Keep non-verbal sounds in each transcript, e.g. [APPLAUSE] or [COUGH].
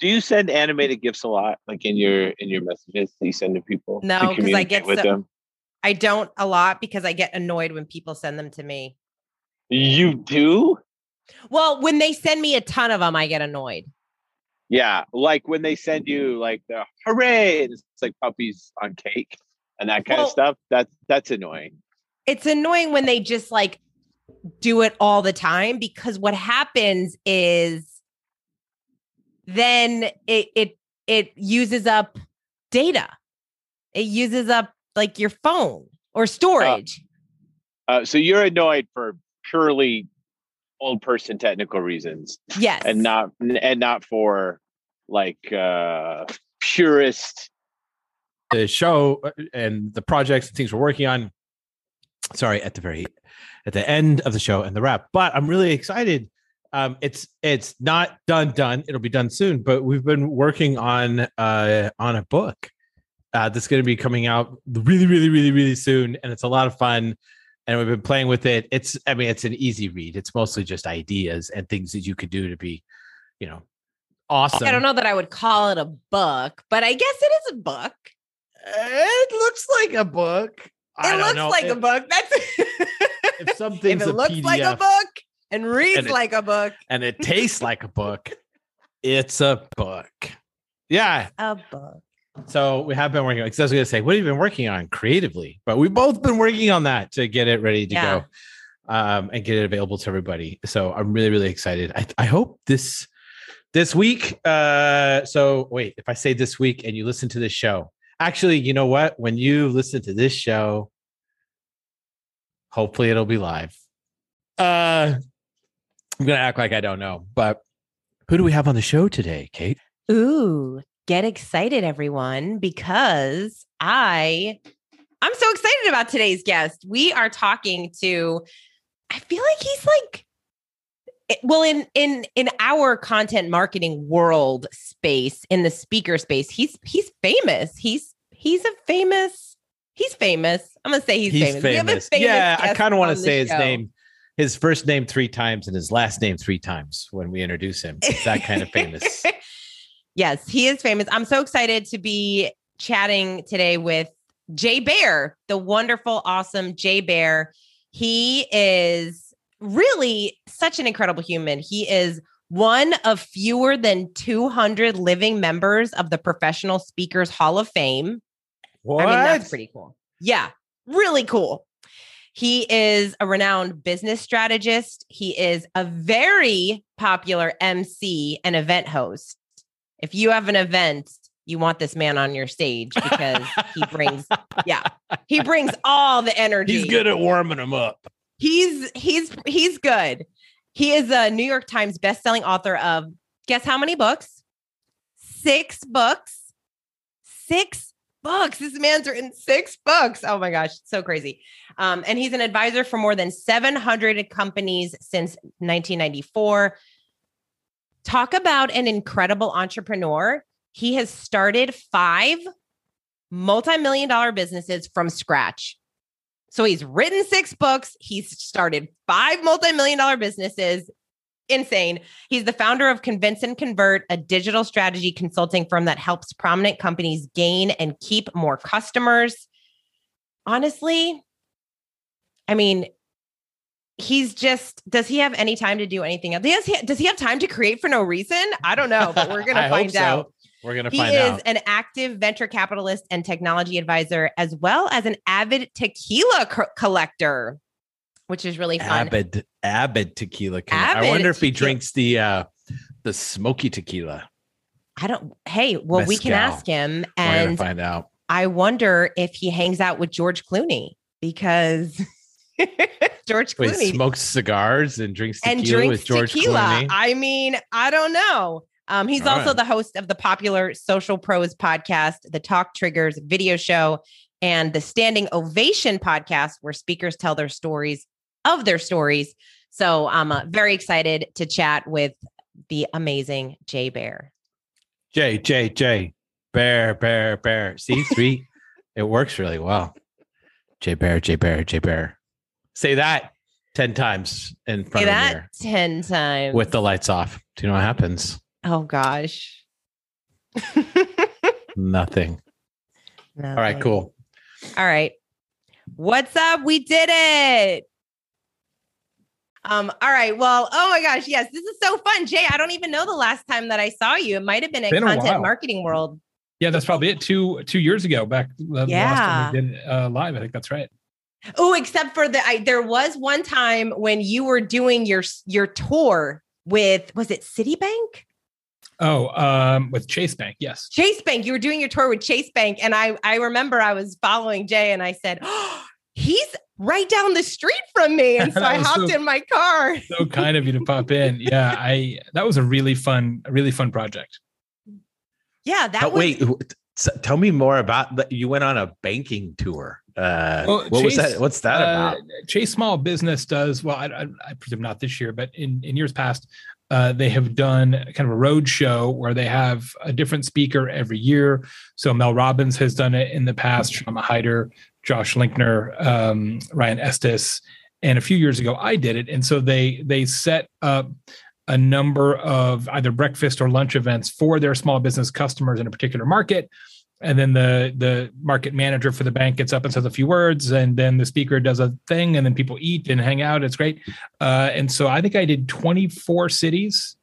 Do you send animated gifts a lot, like in your in your messages that you send to people? No, to 'cause I get with so- them. I don't a lot because I get annoyed when people send them to me. You do? Well, when they send me a ton of them, I get annoyed. Yeah, like when they send you like the hooray, it's like puppies on cake and that kind Well- of stuff. That's that's annoying. It's annoying when they just like do it all the time because what happens is then it it it uses up data. It uses up like your phone or storage. Uh, so you're annoyed for purely old person technical reasons, yes. and not and not for like uh purist. the show uh, and the projects and things we're working on. Sorry, at the very at the end of the show and the wrap. But I'm really excited. Um, it's it's not done done. It'll be done soon. But we've been working on uh on a book uh, that's going to be coming out really, really, really, really soon, and it's a lot of fun. And we've been playing with it. It's I mean, it's an easy read. It's mostly just ideas and things that you could do to be, you know, awesome. I don't know that I would call it a book, but I guess it is a book. It looks like a book. I It don't looks know. like If- a book. That's if something's [LAUGHS] if it a looks like a book and reads and it- like a book, and it tastes [LAUGHS] like a book, it's a book. Yeah. a book. So we have been working on because I was gonna say, what have you been working on creatively? But we've both been working on that to get it ready to Yeah. go. Um, and get it available to everybody. So I'm really, really excited. I, I hope this this week. Uh so wait, if I say this week and you listen to this show, actually, you know what? When you listen to this show, hopefully it'll be live. Uh I'm gonna act like I don't know, but who do we have on the show today, Kate? Ooh, get excited, everyone, because I I'm so excited about today's guest. We are talking to I feel like he's like eh, well in in in our content marketing world space in the speaker space he's he's famous. He's he's a famous he's famous. I'm gonna say he's, famous, We have a Yeah, I kind of want to say his name, his first name three times and his last name three times when we introduce him. It's that kind of [LAUGHS] famous. yes, he is famous. I'm so excited to be chatting today with Jay Baer, the wonderful, awesome Jay Baer. He is really such an incredible human. He is one of fewer than 200 living members of the Professional Speakers Hall of Fame. What? I mean, that's pretty cool. Yeah, really cool. He is a renowned business strategist. He is a very popular MC and event host. If you have an event, you want this man on your stage because he brings, [LAUGHS] yeah, he brings all the energy. He's good at warming them up. He's he's he's good. He is a New York Times bestselling author of guess how many books? Six books. Six books. This man's written six books. Oh my gosh, so crazy. Um, and he's an advisor for more than 700 companies since 1994. Talk about an incredible entrepreneur. He has started five multi-million dollar businesses from scratch. So he's written six books. He's started five multi-million dollar businesses. Insane. He's the founder of Convince and Convert, a digital strategy consulting firm that helps prominent companies gain and keep more customers. Honestly, I mean, he's just does he have any time to do anything else? Does he, does he have time to create for no reason? I don't know, but we're [LAUGHS] going I to hope find so. out. We're gonna He find out. He is an active venture capitalist and technology advisor, as well as an avid tequila co- collector, which is really fun. Avid, Avid tequila. I wonder if he drinks the uh the smoky tequila. I don't. Hey, well, we can ask him, and find out. I wonder if he hangs out with George Clooney because [LAUGHS] George Wait, Clooney smokes cigars and drinks tequila and drinks with George tequila. Clooney. I mean, I don't know. Um, he's All also right. the host of the popular Social Pros podcast, the Talk Triggers video show, and the Standing Ovation podcast, where speakers tell their stories of their stories. So I'm uh, very excited to chat with the amazing Jay Baer. Jay, Jay, Jay, Baer Baer Baer. See [LAUGHS] three. it works really well. Jay Baer Jay Baer Jay Baer. Say that ten times in front Say of that mirror 10 times. with the lights off. Do you know what happens? oh gosh. [LAUGHS] Nothing. All right, cool. All right. What's up? We did it. Um, all right. Well, oh my gosh, yes, this is so fun. Jay, I don't even know the last time that I saw you. It might have been at Been Content. Marketing World. Yeah, that's probably it. Two two years ago, back the last Yeah. time we did uh, live. I think that's right. Oh, except for the I, there was one time when you were doing your your tour with was it Citibank? Oh, um, with Chase Bank, yes. Chase Bank. You were doing your tour with Chase Bank, and I I remember I was following Jay, and I said, [GASPS] oh, "He's right down the street from me," and [LAUGHS] so I hopped so- in my car. [LAUGHS] So kind of you to pop in. Yeah, I that was a really fun, a really fun project. Yeah, that But was wait, who- s- tell me more about that. You went on a banking tour. Uh, Well, what was that? What's that Uh, about? Chase Small Business does well. I, I, I presume not this year, but in in years past, uh, they have done kind of a road show where they have a different speaker every year. So Mel Robbins has done it in the past. Shama Hyder, Josh Linkner, um, Ryan Estis, and a few years ago I did it. And so they they set up a number of either breakfast or lunch events for their small business customers in a particular market. And then the the market manager for the bank gets up and says a few words and then the speaker does a thing and then people eat and hang out. It's great. Uh, and so i think i did 24 cities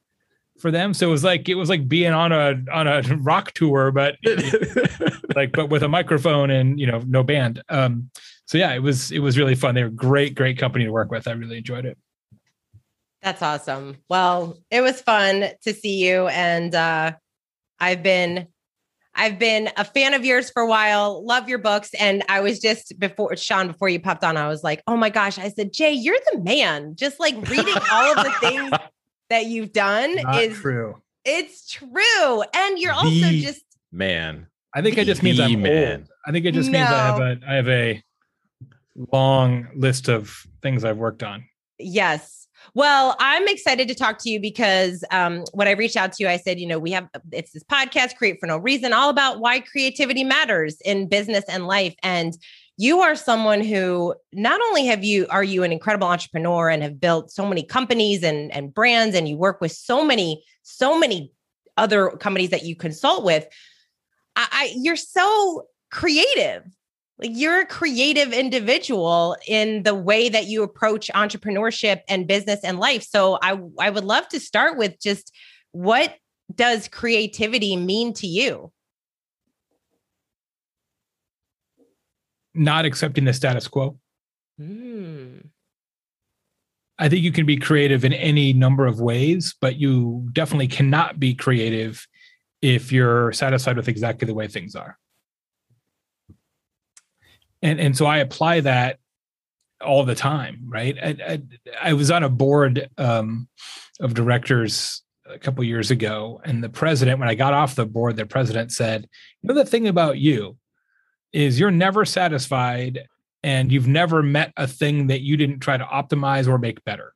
for them. So it was like it was like being on a on a [LAUGHS] rock tour but [LAUGHS] like but with a microphone and you know no band um so yeah it was it was really fun they were great great company to work with i really enjoyed it That's awesome. Well, it was fun to see you and uh I've been I've been a fan of yours for a while. Love your books and I was just before Sean before you popped on I was like, "Oh my gosh." I said, "Jay, you're the man." Just like reading all of the things [LAUGHS] that you've done Not is true it's true. And you're also The- just Man, i think it just means i'm man. old i think it just means i have a i have a long list of things i've worked on Yes. Well, I'm excited to talk to you because um, when I reached out to you, I said, you know, we have it's this podcast, Create for No Reason, all about why creativity matters in business and life. And you are someone who not only have you are you an incredible entrepreneur and have built so many companies and and brands, and you work with so many so many other companies that you consult with. I, I you're so creative. Like you're a creative individual in the way that you approach entrepreneurship and business and life. So i i would love to start with just what does creativity mean to you? Not accepting the status quo. Hmm. I think you can be creative in any number of ways, but you definitely cannot be creative if you're satisfied with exactly the way things are. And and so I apply that all the time, right? I, I, I was on a board um, of directors a couple years ago, and the president, when I got off the board, the president said, "You know, the thing about you is you're never satisfied and you've never met a thing that you didn't try to optimize or make better.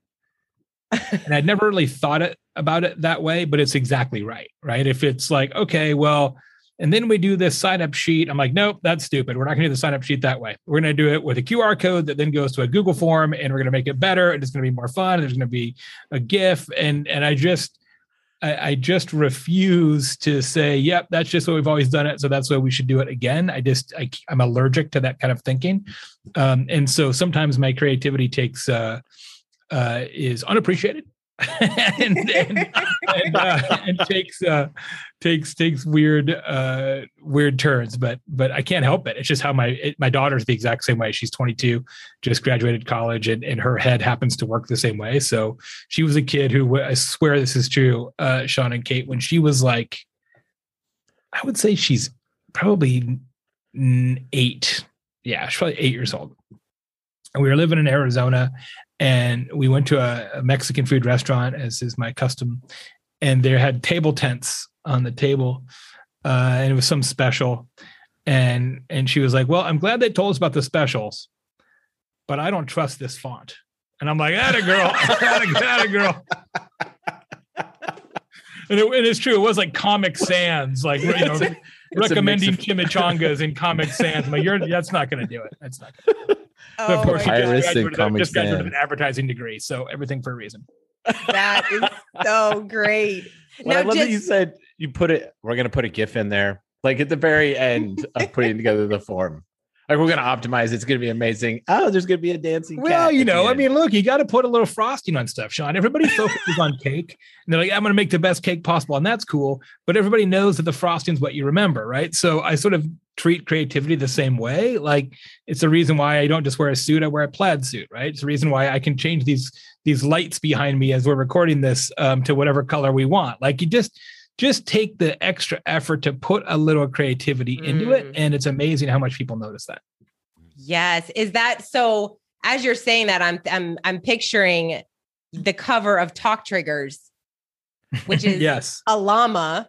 [LAUGHS] and I'd never really thought it about it that way, but it's exactly right. Right. If it's like, okay, well, and then we do this sign up sheet. I'm like, nope, that's stupid. We're not going to do the sign up sheet that way. We're going to do it with a QR code that then goes to a Google form and we're going to make it better. And it's going to be more fun. There's going to be a GIF. And, and I just, I, I just refuse to say, yep, that's just what we've always done it. So that's why we should do it again. I just, I, I'm allergic to that kind of thinking. Um, and so sometimes my creativity takes, uh, uh, is unappreciated [LAUGHS] and, and, and, uh, [LAUGHS] and takes, uh, takes, takes weird, uh, weird turns, but, but I can't help it. It's just how my, it, my daughter's the exact same way. She's 22, just graduated college and, and her head happens to work the same way. So she was a kid who I swear this is true, uh, Sean and Kate, when she was like, I would say she's probably eight. Yeah, she's probably eight years old. And we were living in Arizona and we went to a, a Mexican food restaurant, as is my custom. And there had table tents on the table. Uh, and it was some special. And and she was like, Well, I'm glad they told us about the specials, but I don't trust this font. And I'm like, Atta girl, [LAUGHS] atta, atta girl. And, it, and it's true. It was like Comic Sans, like you know, [LAUGHS] It's a- it's a recommending mix chimichangas in Comic Sans. I'm like, you're that's not going to do it. That's not. Gonna oh But of course, she my just and graduated, Comic just graduated an advertising degree, so everything for a reason. that is so great Well, I Now, love that you said you put it. We're gonna put a GIF in there, like at the very end of putting together the form. Like we're gonna optimize. It's gonna be amazing. Oh, there's gonna be a dancing. Well, you know, I mean, look, you got to put a little frosting on stuff, Sean. Everybody focuses on cake, and they're like, "I'm going to make the best cake possible," and that's cool. But everybody knows that the frosting's what you remember, right? So I sort of treat creativity the same way. Like it's the reason why I don't just wear a suit; I wear a plaid suit, right? It's the reason why I can change these these lights behind me as we're recording this um, to whatever color we want. Like you just just take the extra effort to put a little creativity into it, Mm. and it's amazing how much people notice that. Yes. Is that so? As you're saying that, I'm I'm I'm picturing the cover of Talk Triggers, which is yes, a llama.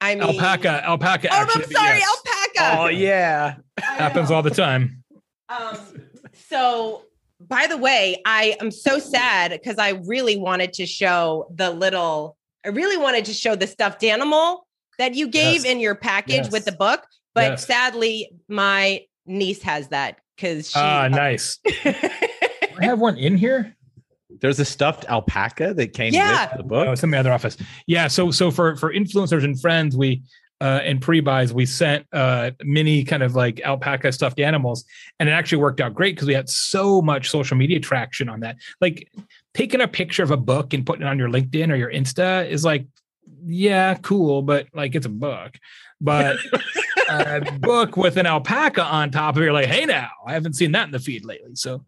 I mean, alpaca, alpaca. Oh, actually, I'm sorry, yes. alpaca. Oh yeah. Happens all the time. Um, so, by the way, I am so sad because I really wanted to show the little, I really wanted to show the stuffed animal that you gave Yes. in your package with the book. But Yes. sadly, my niece has that because she. Ah, [LAUGHS] nice. [LAUGHS] I have one in here. There's a stuffed alpaca that came Yeah. with the book. Oh, it's in my other office. Yeah. So so for for influencers and friends, we uh in pre-buys we sent uh mini kind of like alpaca stuffed animals, and it actually worked out great because we had so much social media traction on that. Like taking a picture of a book and putting it on your LinkedIn or your Insta is like, yeah, cool, but like it's a book. But [LAUGHS] a book with an alpaca on top of it, you're like, hey now, I haven't seen that in the feed lately. So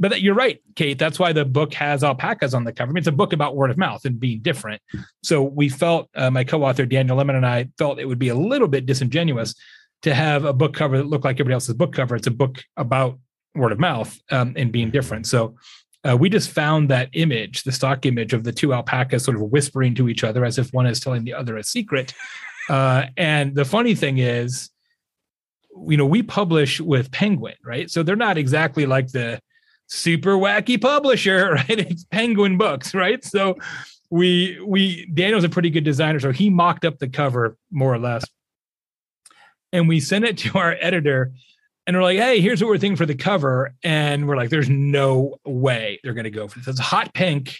but that, you're right, Kate. That's why the book has alpacas on the cover. I mean, it's a book about word of mouth and being different. So we felt, uh, my co-author Daniel Lemin and I felt it would be a little bit disingenuous to have a book cover that looked like everybody else's book cover. It's a book about word of mouth um, and being different. So uh, we just found that image, the stock image of the two alpacas sort of whispering to each other as if one is telling the other a secret. [LAUGHS] Uh, and the funny thing is, you know, we publish with Penguin, right? So they're not exactly like the super wacky publisher, [LAUGHS] right? It's Penguin Books, right? So we we Daniel's a pretty good designer, so he mocked up the cover more or less, and we sent it to our [LAUGHS] editor, and we're like, "Hey, here's what we're thinking for the cover," and we're like, "There's no way they're going to go for this. It's hot pink."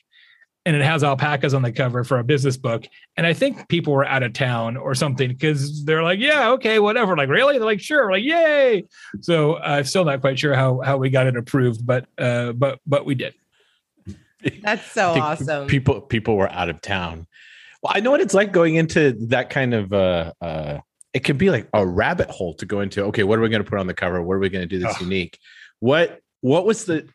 And it has alpacas on the cover for a business book. And I think people were out of town or something because they're like, yeah, okay, whatever. Like, really? They're like, sure. We're like, yay. So uh, I'm still not quite sure how how we got it approved, but uh, but but we did. That's so awesome. People people were out of town. Well, I know what it's like going into that kind of uh uh it could be like a rabbit hole to go into. Okay, what are we going to put on the cover? What are we going to do that's Oh. unique? What what was the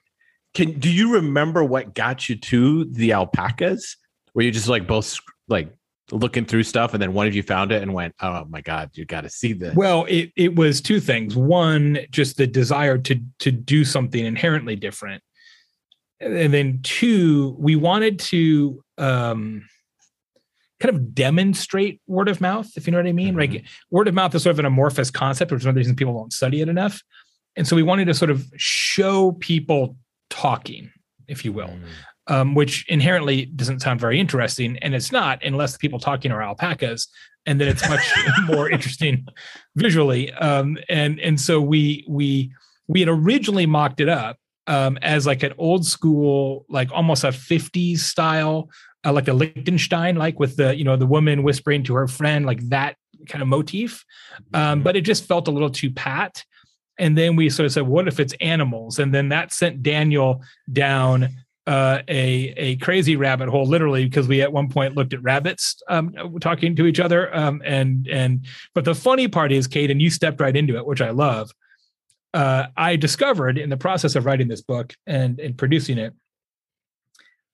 can do you remember what got you to the alpacas? Were you just like both like looking through stuff and then one of you found it and went, "Oh my god, you got to see this." Well, it it was two things. One, just the desire to to do something inherently different, and then two, we wanted to um, kind of demonstrate word of mouth, if you know what I mean. Like word of mouth is sort of an amorphous concept, which is one of the reasons people don't study it enough. And so we wanted to sort of show people talking, if you will Mm. um, which inherently doesn't sound very interesting, and it's not unless the people talking are alpacas, and then it's much [LAUGHS] more interesting visually. Um, and and so we we we had originally mocked it up um, as like an old school, like almost a '50s style, uh, like a Lichtenstein, like with the you know the woman whispering to her friend, like that kind of motif. Um, but it just felt a little too pat. And then we sort of said, what if it's animals? And then that sent Daniel down uh, a a crazy rabbit hole, literally, because we at one point looked at rabbits um, talking to each other. Um, and and but the funny part is, Kate, and you stepped right into it, which I love. Uh, I discovered in the process of writing this book and and producing it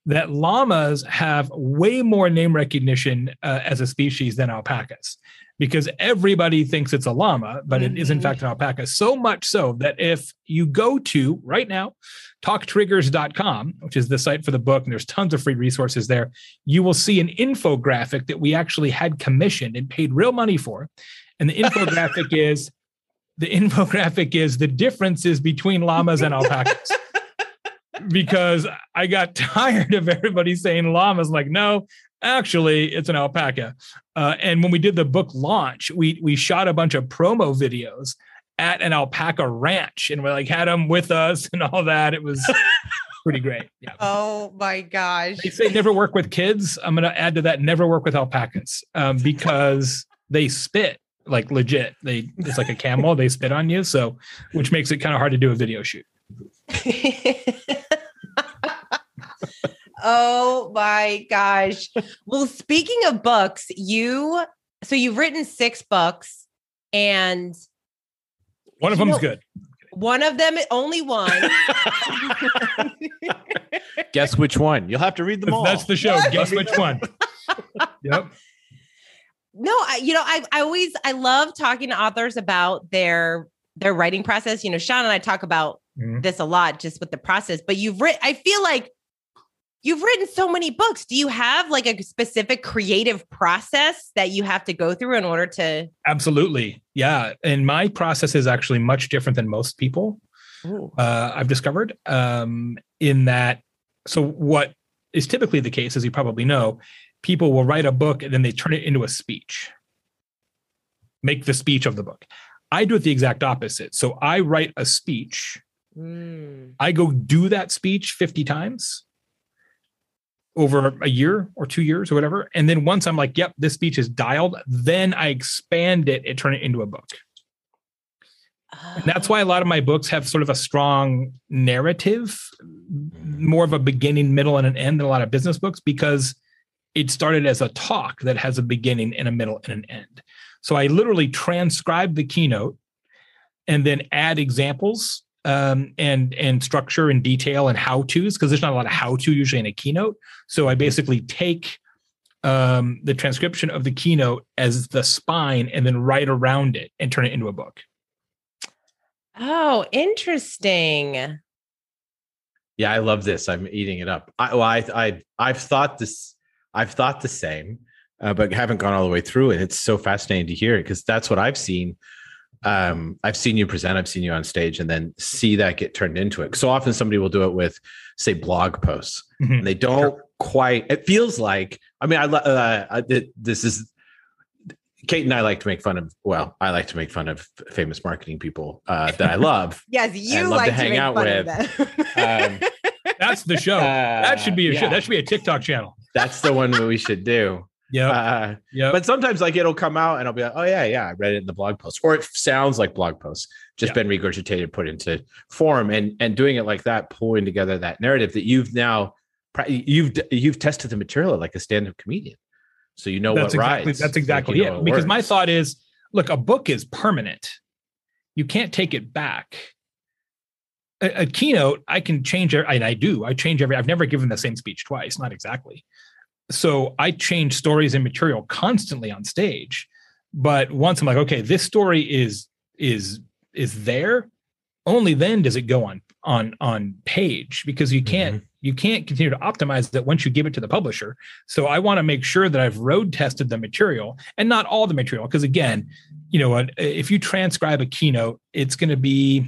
that llamas have way more name recognition uh, as a species than alpacas because everybody thinks it's a llama, but it is in Mhm. fact an alpaca. So much so that if you go to right now, talktriggers.com, which is the site for the book, and there's tons of free resources there, you will see an infographic that we actually had commissioned and paid real money for. And the infographic [LAUGHS] is the infographic is the differences between llamas and [LAUGHS] alpacas. Because I got [LAUGHS] tired of everybody saying llamas, like, no, actually, it's an alpaca. Uh, and when we did the book launch, we we shot a bunch of promo videos at an alpaca ranch, and we like had them with us [LAUGHS] and all that. It was pretty great. Yeah. [LAUGHS] Oh my gosh. They say never work with kids. I'm going to add to that never work with alpacas um, because they spit like legit. They it's like a camel. They spit on you, so which makes it kind of hard to do a video shoot. Oh my gosh. Well, speaking of books, you so you've written six books and one of You them's know- good. one of them only one. [LAUGHS] Guess which one? You'll have to read them all. That's the show. Guess which one? [LAUGHS] yep. no, I, you know, I I always I love talking to authors about their their writing process. You know, Sean and I talk about Mhm. this a lot just with the process, but you've written I feel like you've written so many books. Do you have like a specific creative process that you have to go through in order to Absolutely. Yeah. And my process is actually much different than most people. Uh, I've discovered um, in that. So, what is typically the case, as you probably know, people will write a book and then they turn it into a speech, make the speech of the book. I do it the exact opposite. So, I write a speech, Mm. I go do that speech 50 times over a year or two years or whatever. And then once I'm like, yep, this speech is dialed, then I expand it and turn it into a book. And that's why a lot of my books have sort of a strong narrative, mm-hmm. more of a beginning, middle, and an end than a lot of business books because it started as a talk that has a beginning and a middle and an end. So I literally transcribe the keynote and then add examples um, and and structure and detail and how tos because there's not a lot of how to usually in a keynote. So I basically take um, the transcription of the keynote as the spine and then write around it and turn it into a book. Oh, interesting. Yeah, I love this. I'm eating it up. I, well, I, I, I've thought this. I've thought the same, uh, but haven't gone all the way through it. It's so fascinating to hear it because that's what I've seen. Um, I've seen you present. I've seen you on stage, and then see that get turned into it. So often, somebody will do it with, say, blog posts, Mhm. and they don't quite. It feels like. I mean, I. lo- Uh, I this is. Kate and I like to make fun of. Well, I like to make fun of famous marketing people uh, that I love. [LAUGHS] Yes, you love like to to, hang make out fun with, of them. um, [LAUGHS] That's the show. that should be a show. That should be a TikTok channel. That's the one that we should do. Yeah. Uh, yeah. but sometimes like it'll come out and I'll be like, oh yeah, yeah, I read it in the blog post, or it sounds like blog posts, just Yeah. been regurgitated, put into form, and and doing it like that, pulling together that narrative that you've now you've you've tested the material like a stand-up comedian, so you know that's what exactly rides. that's like, exactly know it. what Because my thought is, look, a book is permanent. You can't take it back. A, a keynote, I can change it, and I do. I change every. I've never given the same speech twice, not exactly. So I change stories and material constantly on stage. But once I'm like, okay, this story is is is there. Only then does it go on on on page because you can't you can't continue to optimize it once you give it to the publisher. So I want to make sure that I've road tested the material and not all the material. Because again, you know, if you transcribe a keynote, it's going to be,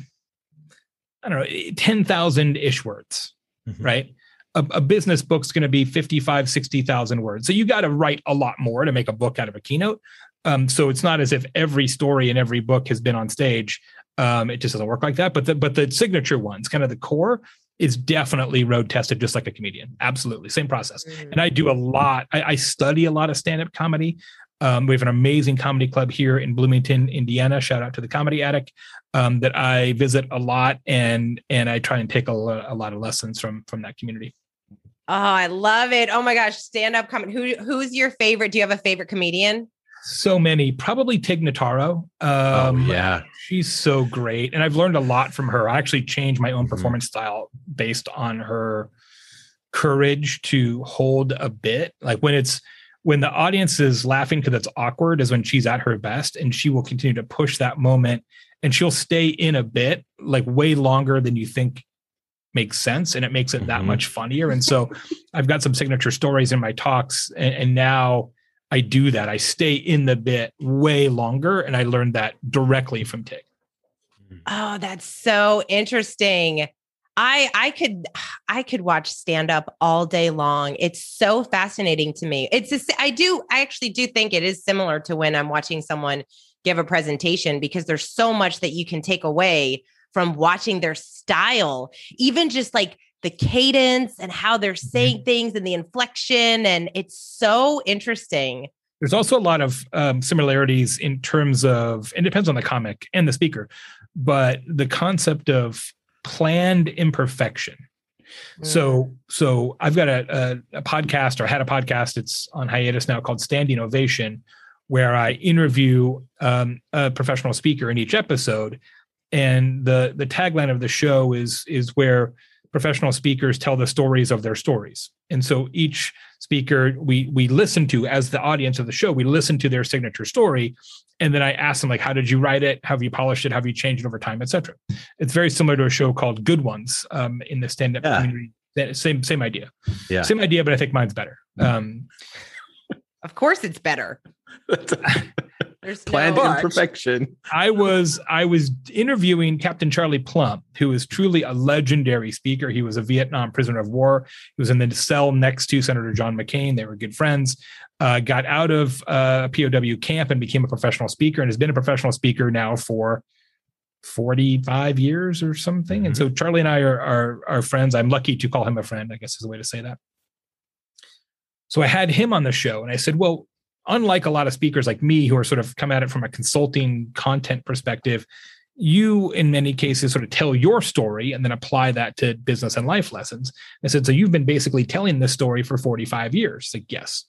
I don't know, 10,000 ish words, Mhm. right? A, a business book's going to be 55, 60,000 words. So you got to write a lot more to make a book out of a keynote. Um, so it's not as if every story in every book has been on stage. Um, it just doesn't work like that. But the, but the signature ones, kind of the core, is definitely road tested just like a comedian. Absolutely. Same process. And I do a lot, I, I study a lot of stand up comedy. Um, we have an amazing comedy club here in Bloomington, Indiana. Shout out to the Comedy Attic um, that I visit a lot, and and I try and take a, a lot of lessons from from that community. Oh, I love it. Oh my gosh, stand up comedy. Who who's your favorite? Do you have a favorite comedian? So many, probably Tig Notaro. oh Um, yeah, She's so great. And I've learned a lot from her. I actually changed my own Mhm. performance style based on her courage to hold a bit. Like when it's when the audience is laughing because it's awkward is when she's at her best and she will continue to push that moment and she'll stay in a bit like way longer than you think makes sense and it makes it that Mhm. much funnier. And so [LAUGHS] I've got some signature stories in my talks and, and now I do that. I stay in the bit way longer and I learned that directly from Tig. Oh, that's so interesting. I I could I could watch stand up all day long. It's so fascinating to me. It's just, I do I actually do think it is similar to when I'm watching someone give a presentation because there's so much that you can take away from watching their style. Even just like the cadence and how they're Mm-hmm. saying things and the inflection. And it's so interesting. There's also a lot of um, similarities in terms of, and it depends on the comic and the speaker, but the concept of planned imperfection. Mm. So, so I've got a, a, a podcast or had a podcast. It's on hiatus now called Standing Ovation, where I interview um, a professional speaker in each episode. And the the tagline of the show is is where professional speakers tell the stories of their stories. And so each speaker we we listen to as the audience of the show, we listen to their signature story. And then I ask them like, how did you write it? How have you polished it? How have you changed it over time, etc. It's very similar to a show called Good Ones um, in the stand-up Yeah. community. That- Same same idea. Yeah. Same idea, but I think mine's better. Um, Of course, it's better. [LAUGHS] There's Planned no, imperfection. I was I was interviewing Captain Charlie Plumb, who is truly a legendary speaker. He was a Vietnam prisoner of war. He was in the cell next to Senator John McCain. They were good friends. Uh, got out of uh, POW camp and became a professional speaker, and has been a professional speaker now for 45 years or something. And so Charlie and I are, are are friends. I'm lucky to call him a friend. I guess is the way to say that. So I had him on the show, and I said, "Well, unlike a lot of speakers like me who are sort of come at it from a consulting content perspective, you in many cases sort of tell your story and then apply that to business and life lessons. I said, so you've been basically telling this story for 45 years. Like, yes.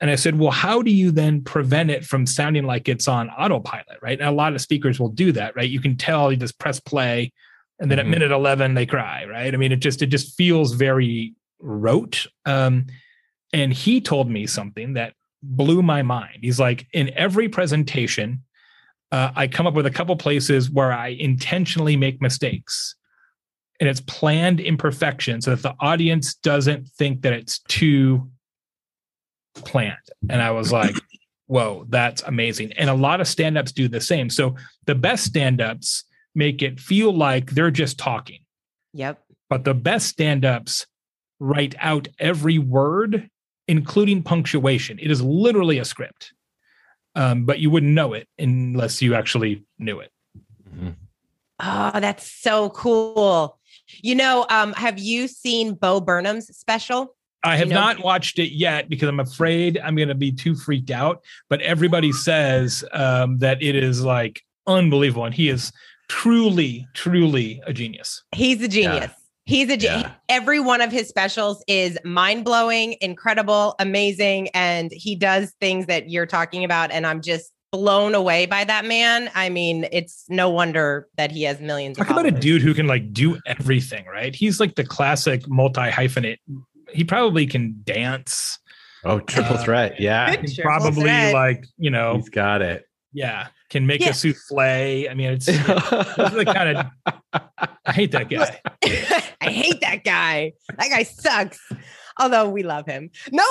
And I said, well, how do you then prevent it from sounding like it's on autopilot? Right. And a lot of speakers will do that, right? You can tell you just press play and then Mhm. at minute 11 they cry, right? I mean, it just, it just feels very rote. Um, and he told me something that blew my mind. He's like, in every presentation, uh, I come up with a couple places where I intentionally make mistakes. And it's planned imperfection so that the audience doesn't think that it's too planned. And I was like, [LAUGHS] whoa, that's amazing. And a lot of stand ups do the same. So the best stand ups make it feel like they're just talking, Yep. but the best stand ups write out every word including punctuation. It is literally a script, um, but you wouldn't know it unless you actually knew it. Oh, that's so cool. You know, um, have you seen Bo Burnham's special? I You have know- not watched it yet because I'm afraid I'm going to be too freaked out. But everybody says um, that it is like unbelievable, and he is truly, truly a genius. He's a genius. He's a ge- Yeah. every one of his specials is mind blowing, incredible, amazing, and he does things that you're talking about. And I'm just blown away by that man. I mean, it's no wonder that he has millions. Talk of about a dude who can like do everything, right? He's like the classic multi hyphenate. He probably can dance. Oh, triple Uh, threat. Yeah. Good. Can Triple probably threat. like you know, He's got it. yeah, can make Yeah. a souffle. I mean, it's [LAUGHS] those are the kind of. I hate that guy. [LAUGHS] I hate that guy. That guy sucks. Although we love him. No,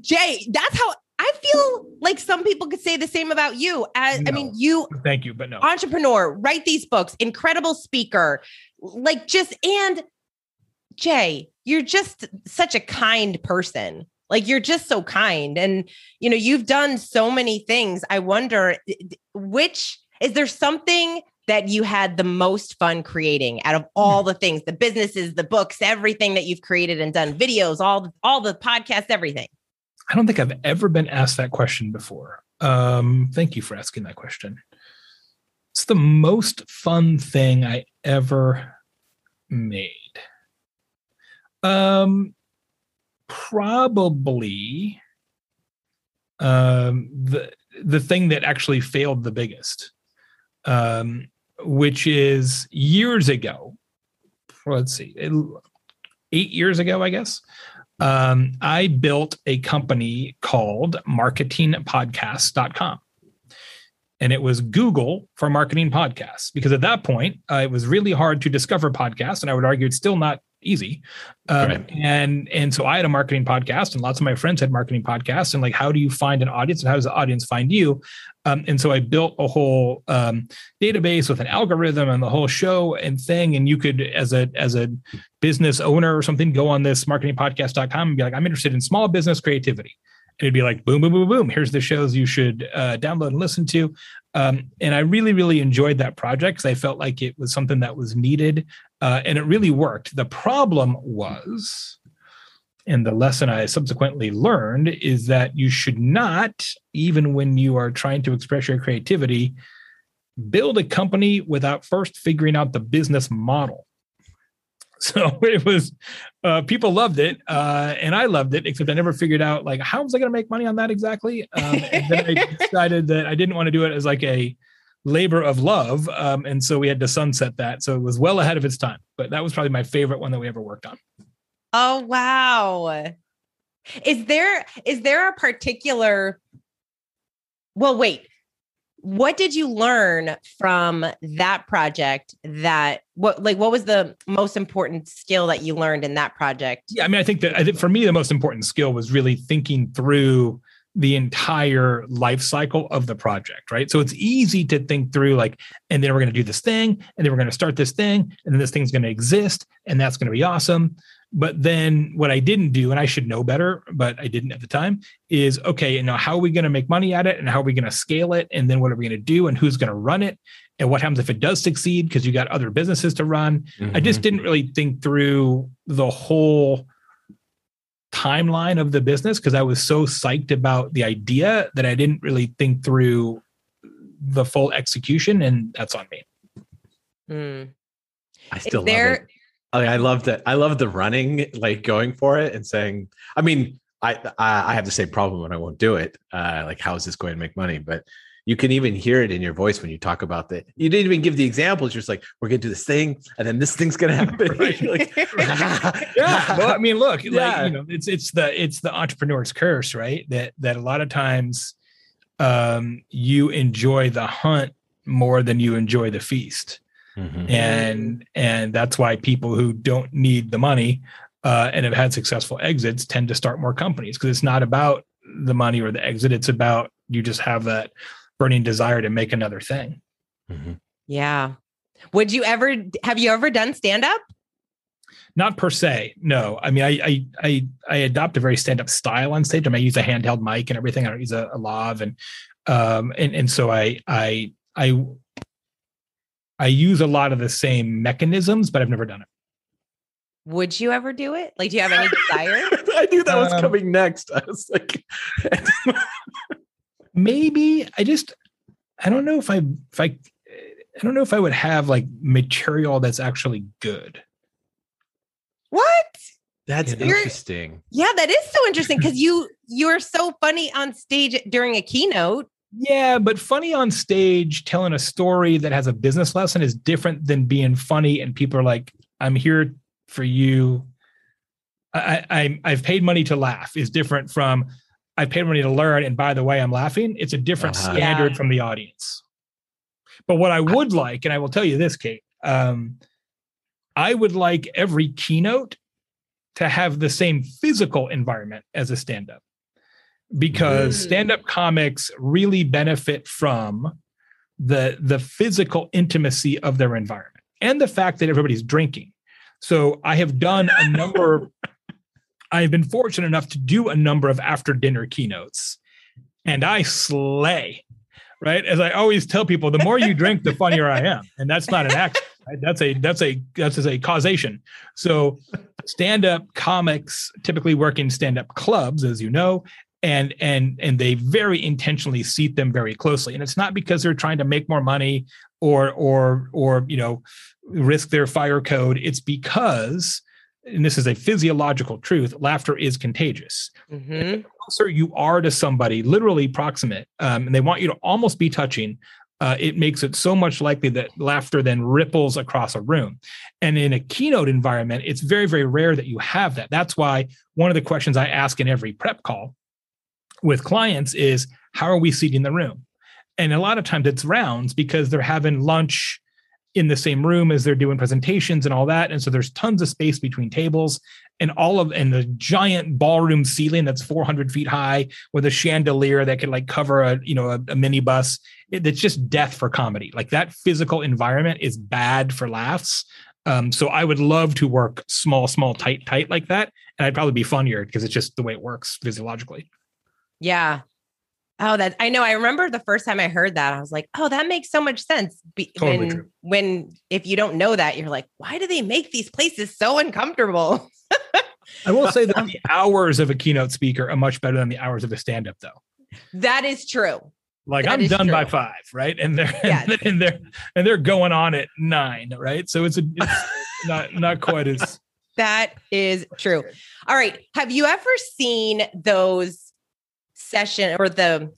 Jay, that's how I feel like some people could say the same about you. As, I mean, you Thank you, but no. entrepreneur, write these books, incredible speaker, like just and Jay, you're just such a kind person. Like you're just so kind and you know, you've done so many things. I wonder which is there something that you had the most fun creating out of all the things, the businesses, the books, everything that you've created and done, videos, all all the podcasts, everything. I don't think I've ever been asked that question before. Um, thank you for asking that question. It's the most fun thing I ever made. Um, probably um, the the thing that actually failed the biggest, um, which is years ago. Let's see, eight years ago, I guess um, I built a company called marketingpodcast.com. And it was Google for marketing podcasts because at that point, uh, it was really hard to discover podcasts. And I would argue it's still not easy. Um, Right. And and so I had a marketing podcast, and lots of my friends had marketing podcasts. And like, how do you find an audience, and how does the audience find you? Um, and so I built a whole um, database with an algorithm and the whole show and thing. And you could, as a as a business owner or something, go on this marketingpodcast.com and be like, I'm interested in small business creativity. And it'd be like, boom, boom, boom, boom. Here's the shows you should uh, download and listen to. Um, and I really, really enjoyed that project because I felt like it was something that was needed. Uh, and it really worked. The problem was, and the lesson I subsequently learned is that you should not, even when you are trying to express your creativity, build a company without first figuring out the business model. [LAUGHS] So it was, uh, people loved it, uh, and I loved it. Except I never figured out like how was I going to make money on that exactly. Um, and then I [LAUGHS] decided that I didn't want to do it as like a labor of love, um, and so we had to sunset that. So it was well ahead of its time. But that was probably my favorite one that we ever worked on. Oh wow. Is there is there a particular Well, wait. What did you learn from that project that what like what was the most important skill that you learned in that project? Yeah, I mean, I think that I think for me the most important skill was really thinking through the entire life cycle of the project, right? So it's easy to think through like, and then we're going to do this thing, and then we're going to start this thing, and then this thing's going to exist, and that's going to be awesome. But then what I didn't do, and I should know better, but I didn't at the time, is okay, you know, how are we going to make money at it and how are we going to scale it? And then what are we going to do and who's going to run it? And what happens if it does succeed? Because you got other businesses to run. Mm-hmm. I just didn't really think through the whole timeline of the business because I was so psyched about the idea that I didn't really think through the full execution, and that's on me. Mm. I still there, love it. I, I love that. I love the running, like going for it and saying. I mean, I I, I have the same problem when I won't do it. Uh, like, how is this going to make money? But you can even hear it in your voice when you talk about that. You didn't even give the examples. You're just like, we're gonna do this thing, and then this thing's gonna happen. [LAUGHS] [LAUGHS] like, [LAUGHS] yeah. Well, I mean, look, yeah. like you know, it's it's the it's the entrepreneur's curse, right? That that a lot of times um, you enjoy the hunt more than you enjoy the feast. Mm-hmm. And and that's why people who don't need the money uh, and have had successful exits tend to start more companies because it's not about the money or the exit. It's about you just have that burning desire to make another thing. Mm-hmm. Yeah. Would you ever have you ever done stand up? Not per se. No. I mean, I I I, I adopt a very stand up style on stage. I mean, I use a handheld mic and everything. I don't use a, a lav and um and and so I I I I use a lot of the same mechanisms, but I've never done it. Would you ever do it? Like, do you have any desire? [LAUGHS] I knew that was um, coming next. I was like, [LAUGHS] maybe I just I don't know if I if I I don't know if I would have like material that's actually good. What? That's You're, interesting. Yeah, that is so interesting [LAUGHS] because you you're so funny on stage during a keynote. Yeah, but funny on stage telling a story that has a business lesson is different than being funny and people are like, "I'm here for you." I, I I've paid money to laugh is different from I paid money to learn, and by the way, I'm laughing. It's a different uh-huh. standard yeah. from the audience. But what I would like, and I will tell you this, Kate, um, I would like every keynote to have the same physical environment as a stand up because mm. stand up comics really benefit from the the physical intimacy of their environment and the fact that everybody's drinking. So I have done a number [LAUGHS] I've been fortunate enough to do a number of after dinner keynotes, and I slay. Right, as I always tell people, the more you drink, the funnier I am, and that's not an act. Right? That's a that's a that's a causation. So, stand up comics typically work in stand up clubs, as you know, and and and they very intentionally seat them very closely and it's not because they're trying to make more money or or or you know risk their fire code it's because and this is a physiological truth, laughter is contagious. Mm-hmm. The closer you are to somebody, literally proximate, um, and they want you to almost be touching, uh, it makes it so much likely that laughter then ripples across a room. And in a keynote environment, it's very, very rare that you have that. That's why one of the questions I ask in every prep call with clients is how are we seating the room? And a lot of times it's rounds because they're having lunch in the same room as they're doing presentations and all that. And so there's tons of space between tables and all of and the giant ballroom ceiling that's 400 feet high with a chandelier that can like cover a you know a, a minibus. It, it's just death for comedy. Like that physical environment is bad for laughs. Um, so i would love to work small small tight tight like that. And i'd probably be funnier because it's just the way it works physiologically. Yeah Oh, that I know. I remember the first time I heard that, I was like, "Oh, that makes so much sense." Be, Totally when true. when if you don't know that, you're like, "Why do they make these places so uncomfortable?" [LAUGHS] I will say that [LAUGHS] the hours of a keynote speaker are much better than the hours of a stand-up, though. That is true. Like That I'm is done by five, right? And they're [LAUGHS] Yes. and they're and they're going on at nine, right? So it's a it's not not quite as That is true. All right. Have you ever seen those session or the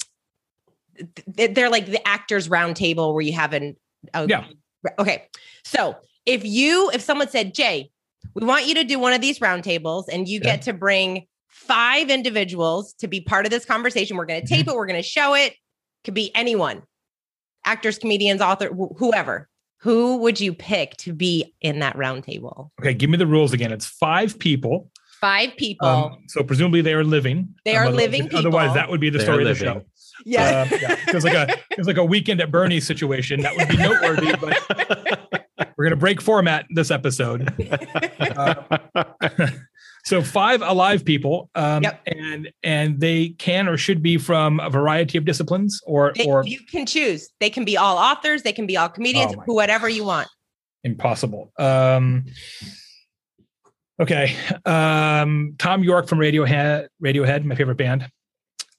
they're like the actors round table where you have an a- Yeah. Okay. So if you if someone said, Jay, we want you to do one of these round tables and you Yeah. get to bring five individuals to be part of this conversation. We're going to tape mm-hmm. it, we're going to show it. Could be anyone. Actors, comedians, author, wh- whoever. Who would you pick to be in that round table? okay. Give me the rules again. It's five people. Five people. Um, so presumably they are living. They are otherwise- living Otherwise, people. that would be the They story of the living. show. yeah. Um, yeah. It was like a it was like a weekend at Bernie's situation. That would be noteworthy, but [LAUGHS] we're gonna break format this episode. [LAUGHS] So five alive people, um, Yep. and and they can or should be from a variety of disciplines, or They- or you can choose. They can be all authors. They can be all comedians. Oh my whatever you want. impossible. Um, okay, um, Thom Yorke from Radiohead. Radiohead, my favorite band.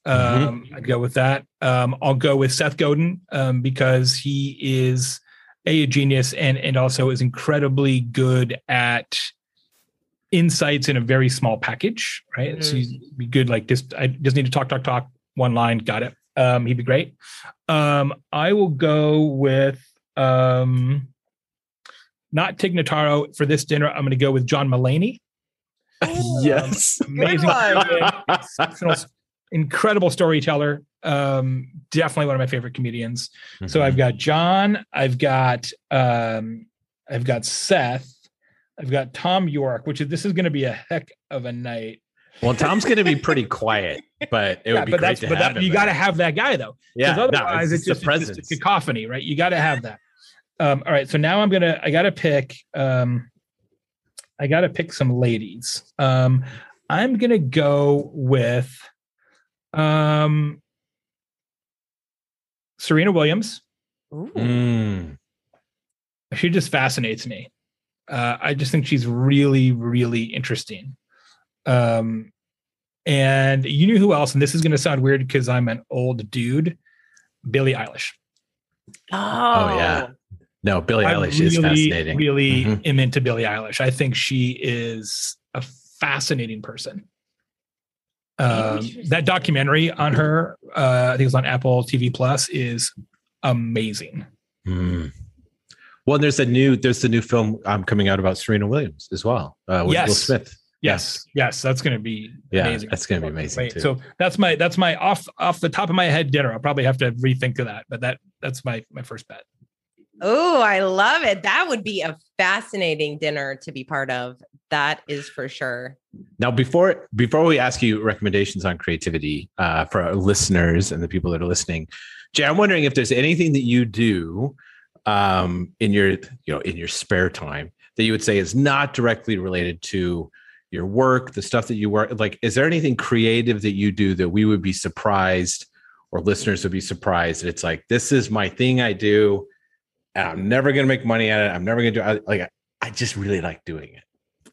Um, I'd go with that. Um, I'll go with Seth Godin um, because he is a, a genius and and also is incredibly good at insights in a very small package. Right, so he'd be good. Like just I just need to talk, talk, talk. One line, got it. Um, he'd be great. Um, I will go with um, not Tig Notaro for this dinner. I'm going to go with John Mulaney. yes. Amazing, one. comedian, exceptional, incredible storyteller. Um, definitely one of my favorite comedians. So I've got John, I've got um, I've got Seth, I've got Thom Yorke, which is this is going to be a heck of a night. well, Thom's going to be pretty quiet, but it would be but great that's to but have that, him you got to have that guy though. yeah. Because no, otherwise, it's, it's, just just, the it's just a cacophony, right? You got to have that. Um, all right, so now I'm gonna I gotta pick um, I gotta pick some ladies. Um, I'm gonna go with um, Serena Williams. Ooh. Mm. She just fascinates me. Uh, I just think she's really, really interesting. Um, and you knew who else? And this is going to sound weird because I'm an old dude. Billie Eilish. Oh, yeah. No, Billie I Eilish is fascinating. really Mhm. am into Billie Eilish. I think she is a fascinating person. Um, that documentary on her, uh, I think it was on Apple TV Plus, is amazing. Mm. Well, there's a new there's the new film um, coming out about Serena Williams as well uh, with Will Yes. Smith. Yes, yes, that's going to be Yeah, amazing. that's going to be amazing Wait, too. so that's my that's my off off the top of my head dinner. I'll probably have to rethink of that, but that that's my my first bet. Oh, I love it. That would be a fascinating dinner to be part of. That is for sure. Now, before before we ask you recommendations on creativity uh, for our listeners and the people that are listening, Jay, I'm wondering if there's anything that you do um, in your you know in your spare time that you would say is not directly related to your work, the stuff that you work. Like, is there anything creative that you do that we would be surprised or listeners would be surprised that it's like this is my thing I do, and I'm never going to make money at it. I'm never going to do I, like I just really like doing it.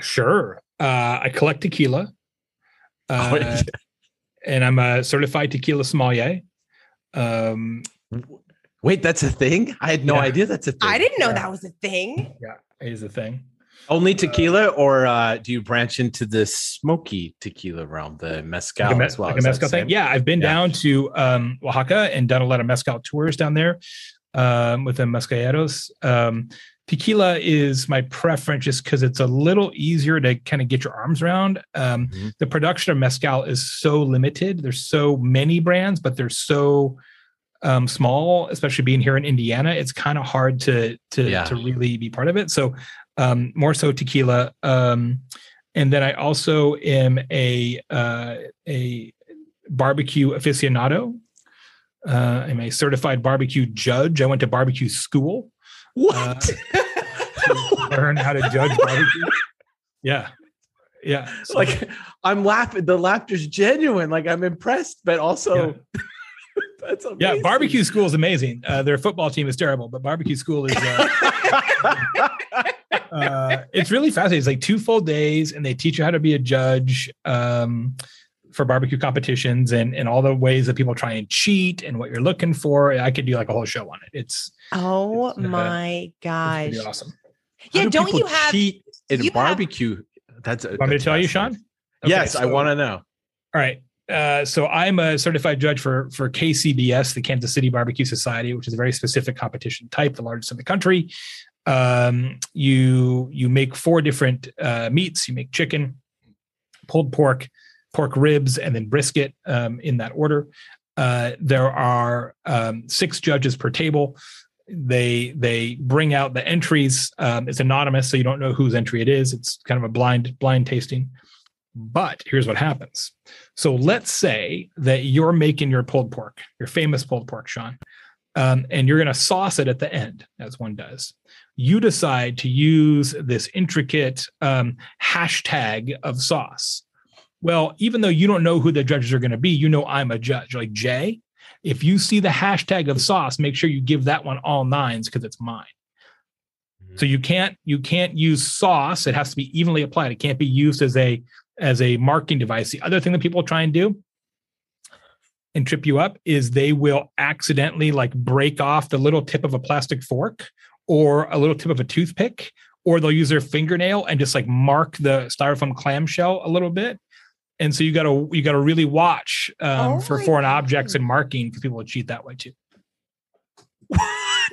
Sure. Uh, I collect tequila, [LAUGHS] uh, and I'm a certified tequila sommelier. Um, Wait, that's a thing? I had no Yeah. idea that's a thing. I didn't know Yeah. that was a thing. yeah, it is a thing. Only tequila, or uh, do you branch into the smoky tequila realm, the mezcal like a, me- as well? like a mezcal thing. Yeah, I've been Yeah. down to um, Oaxaca and done a lot of mezcal tours down there um, with the mezcaleros. Um, tequila is my preference just because it's a little easier to kind of get your arms around. Um, Mhm. The production of mezcal is so limited. There's so many brands, but they're so um, small, especially being here in Indiana. It's kind of hard to to Yeah. to really be part of it. So um, more so tequila. Um, and then I also am a uh, a barbecue aficionado. Uh, I'm a certified barbecue judge. I went to barbecue school What? to learn how to judge barbecue. Yeah, yeah. So- like I'm laughing. The laughter's genuine. Like I'm impressed, but also [LAUGHS] That's Yeah, barbecue school is amazing. Uh, their football team is terrible, but barbecue school is. Uh, [LAUGHS] uh, it's really fascinating. It's like two full days, and they teach you how to be a judge um, for barbecue competitions and and all the ways that people try and cheat and what you're looking for. I could do like a whole show on it. It's Oh It's, uh, my it's gosh. pretty awesome. Yeah, don't you have cheat in you have- barbecue? That's Want me to tell you, Sean? Okay, yes, I want to know. All right. Uh, so I'm a certified judge for for KCBS, the Kansas City Barbecue Society, which is a very specific competition type, the largest in the country. Um, you you make four different uh, meats. You make chicken, pulled pork, pork ribs, and then brisket um, in that order. Uh, there are um, six judges per table. They they bring out the entries. Um, it's anonymous, so you don't know whose entry it is. It's kind of a blind blind tasting. But here's what happens. So let's say that you're making your pulled pork, your famous pulled pork, Sean, um, and you're going to sauce it at the end, as one does. You decide to use this intricate um, hashtag of sauce. Well, even though you don't know who the judges are going to be, you know I'm a judge. Like Jay, if you see the hashtag of sauce, make sure you give that one all nines because it's mine. Mm-hmm. So you can't you can't use sauce. It has to be evenly applied. It can't be used as a as a marking device. The other thing that people try and do and trip you up is they will accidentally like break off the little tip of a plastic fork or a little tip of a toothpick, or they'll use their fingernail and just like mark the styrofoam clamshell a little bit. And so you got to you got to really watch um, Oh for foreign God. objects and marking because people will cheat that way too.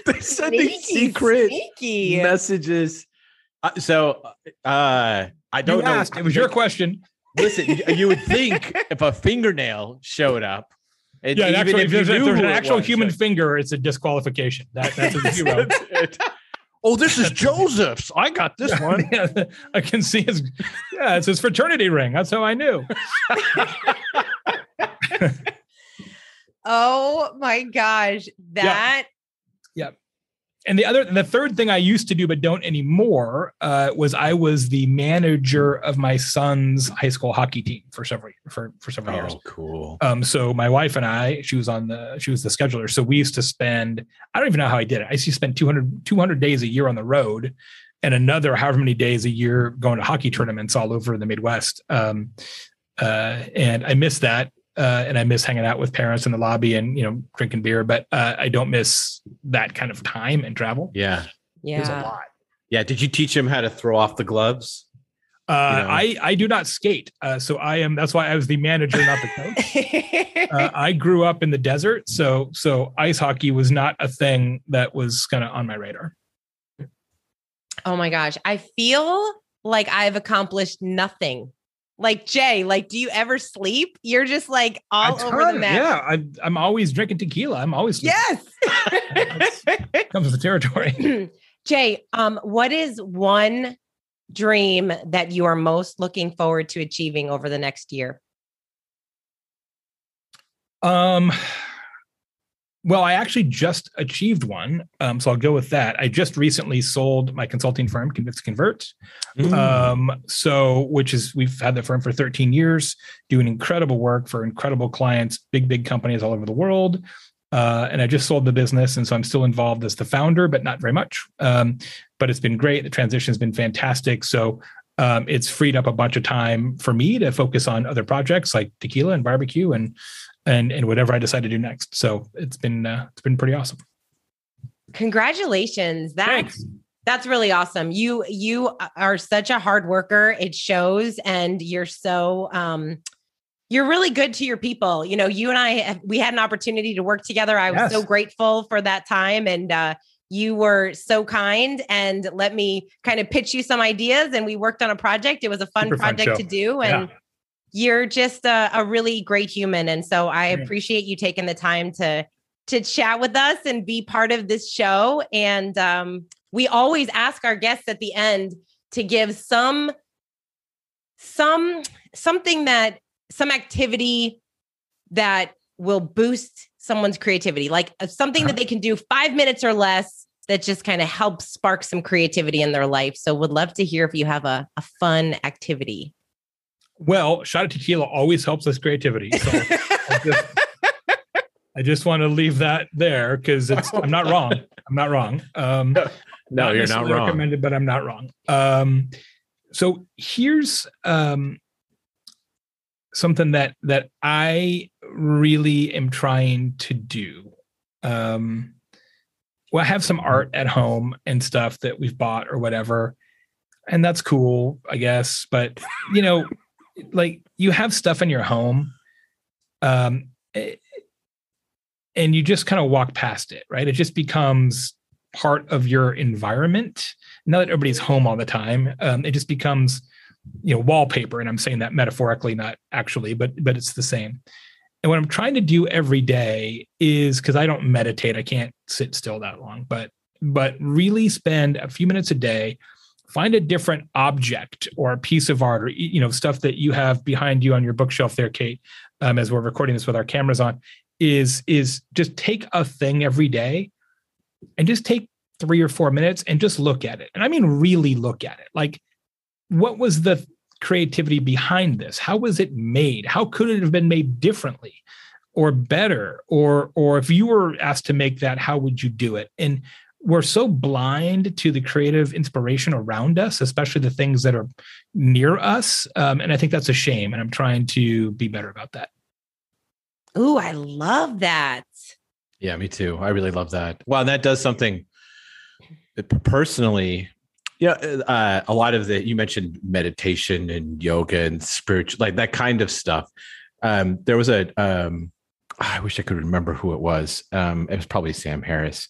They're sending Sneaky, secret sneaky. messages. Uh, so uh, I don't you know. asked. It was your question. Listen, you- you would think [LAUGHS] if a fingernail showed up, and Yeah, an even actual, if if there's, if there's an actual was, human finger, it's a disqualification. That, that's a zero. [LAUGHS] that's it. Oh, this is [LAUGHS] Joseph's. I got this one. [LAUGHS] Yeah, I can see his. Yeah, it's his fraternity ring. That's how I knew. [LAUGHS] Oh my gosh. That And the other, the third thing I used to do but don't anymore uh, was I was the manager of my son's high school hockey team for several for for several years. Oh, cool. Um, so my wife and I, she was on the, she was the scheduler. So we used to spend, I don't even know how I did it. I used to spend 200, 200 days a year on the road and another however many days a year going to hockey tournaments all over the Midwest. Um, uh, and I miss that. Uh, and I miss hanging out with parents in the lobby and, you know, drinking beer, but uh, I don't miss that kind of time and travel. Yeah. It was a yeah. lot. Yeah. Did you teach him how to throw off the gloves? Uh, You know? I, I do not skate. Uh, so I am, that's why I was the manager, not the coach. [LAUGHS] uh, I grew up in the desert, so so ice hockey was not a thing that was kind of on my radar. oh my gosh. I feel like I've accomplished nothing. Like Jay, like, do you ever sleep? You're just like all A over the map. Yeah, I, I'm always drinking tequila. I'm always Yes. [LAUGHS] comes with the territory. [CLEARS THROAT] Jay, um, what is one dream that you are most looking forward to achieving over the next year? Um, well, I actually just achieved one, um, so I'll go with that. I just recently sold my consulting firm, Convince Convert. Mm. Um, so which is we've had the firm for 13 years, doing incredible work for incredible clients, big, big companies all over the world. Uh, and I just sold the business, and so I'm still involved as the founder, but not very much. Um, but it's been great. The transition has been fantastic. So um, it's freed up a bunch of time for me to focus on other projects like tequila and barbecue and and and whatever I decide to do next. So it's been uh, it's been pretty awesome. Congratulations. That's Thanks. that's really awesome. You you are such a hard worker. It shows and you're so um you're really good to your people. You know, you and I have- we had an opportunity to work together. I was so grateful for that time and uh you were so kind and let me kind of pitch you some ideas and we worked on a project. It was a fun Super project show. to do and Yeah. You're just a, a really great human. And so i appreciate you taking the time to to chat with us and be part of this show. And um, we always ask our guests at the end to give some some something that some activity that will boost someone's creativity like uh, something that they can do five minutes or less that just kind of helps spark some creativity in their life. So would love to hear if you have a, a fun activity Well, shot of tequila always helps us creativity. So I just, [LAUGHS] I just want to leave that there because it's I'm not wrong. I'm not wrong. Um, No, you're not wrong. Recommended, but I'm not wrong. Um, so here's um, something that that I really am trying to do. Um, well, I have some art at home and stuff that we've bought or whatever, and that's cool, I guess. But you know, like you have stuff in your home, um, eh, and you just kind of walk past it, right? It just becomes part of your environment. Now that everybody's home all the time, um, it just becomes, you know, wallpaper. And I'm saying that metaphorically, not actually, but but it's the same. And what I'm trying to do every day is because I don't meditate, I can't sit still that long, but but really spend a few minutes a day, find a different object or a piece of art or you know stuff that you have behind you on your bookshelf there, Kate, um, as we're recording this with our cameras on, is is just take a thing every day and just take three or four minutes and just look at it. And I mean, really look at it. Like, what was the creativity behind this? How was it made? How could it have been made differently or better? Or, or if you were asked to make that, how would you do it? And we're so blind to the creative inspiration around us, especially the things that are near us. Um, and I think that's a shame. And I'm trying to be better about that. Ooh, I love that. Yeah, me too. I really love that. Well, that does something personally. Yeah, uh, a lot of the you mentioned meditation and yoga and spiritual, like that kind of stuff. Um, there was a, um, I wish I could remember who it was. Um, it was probably Sam Harris.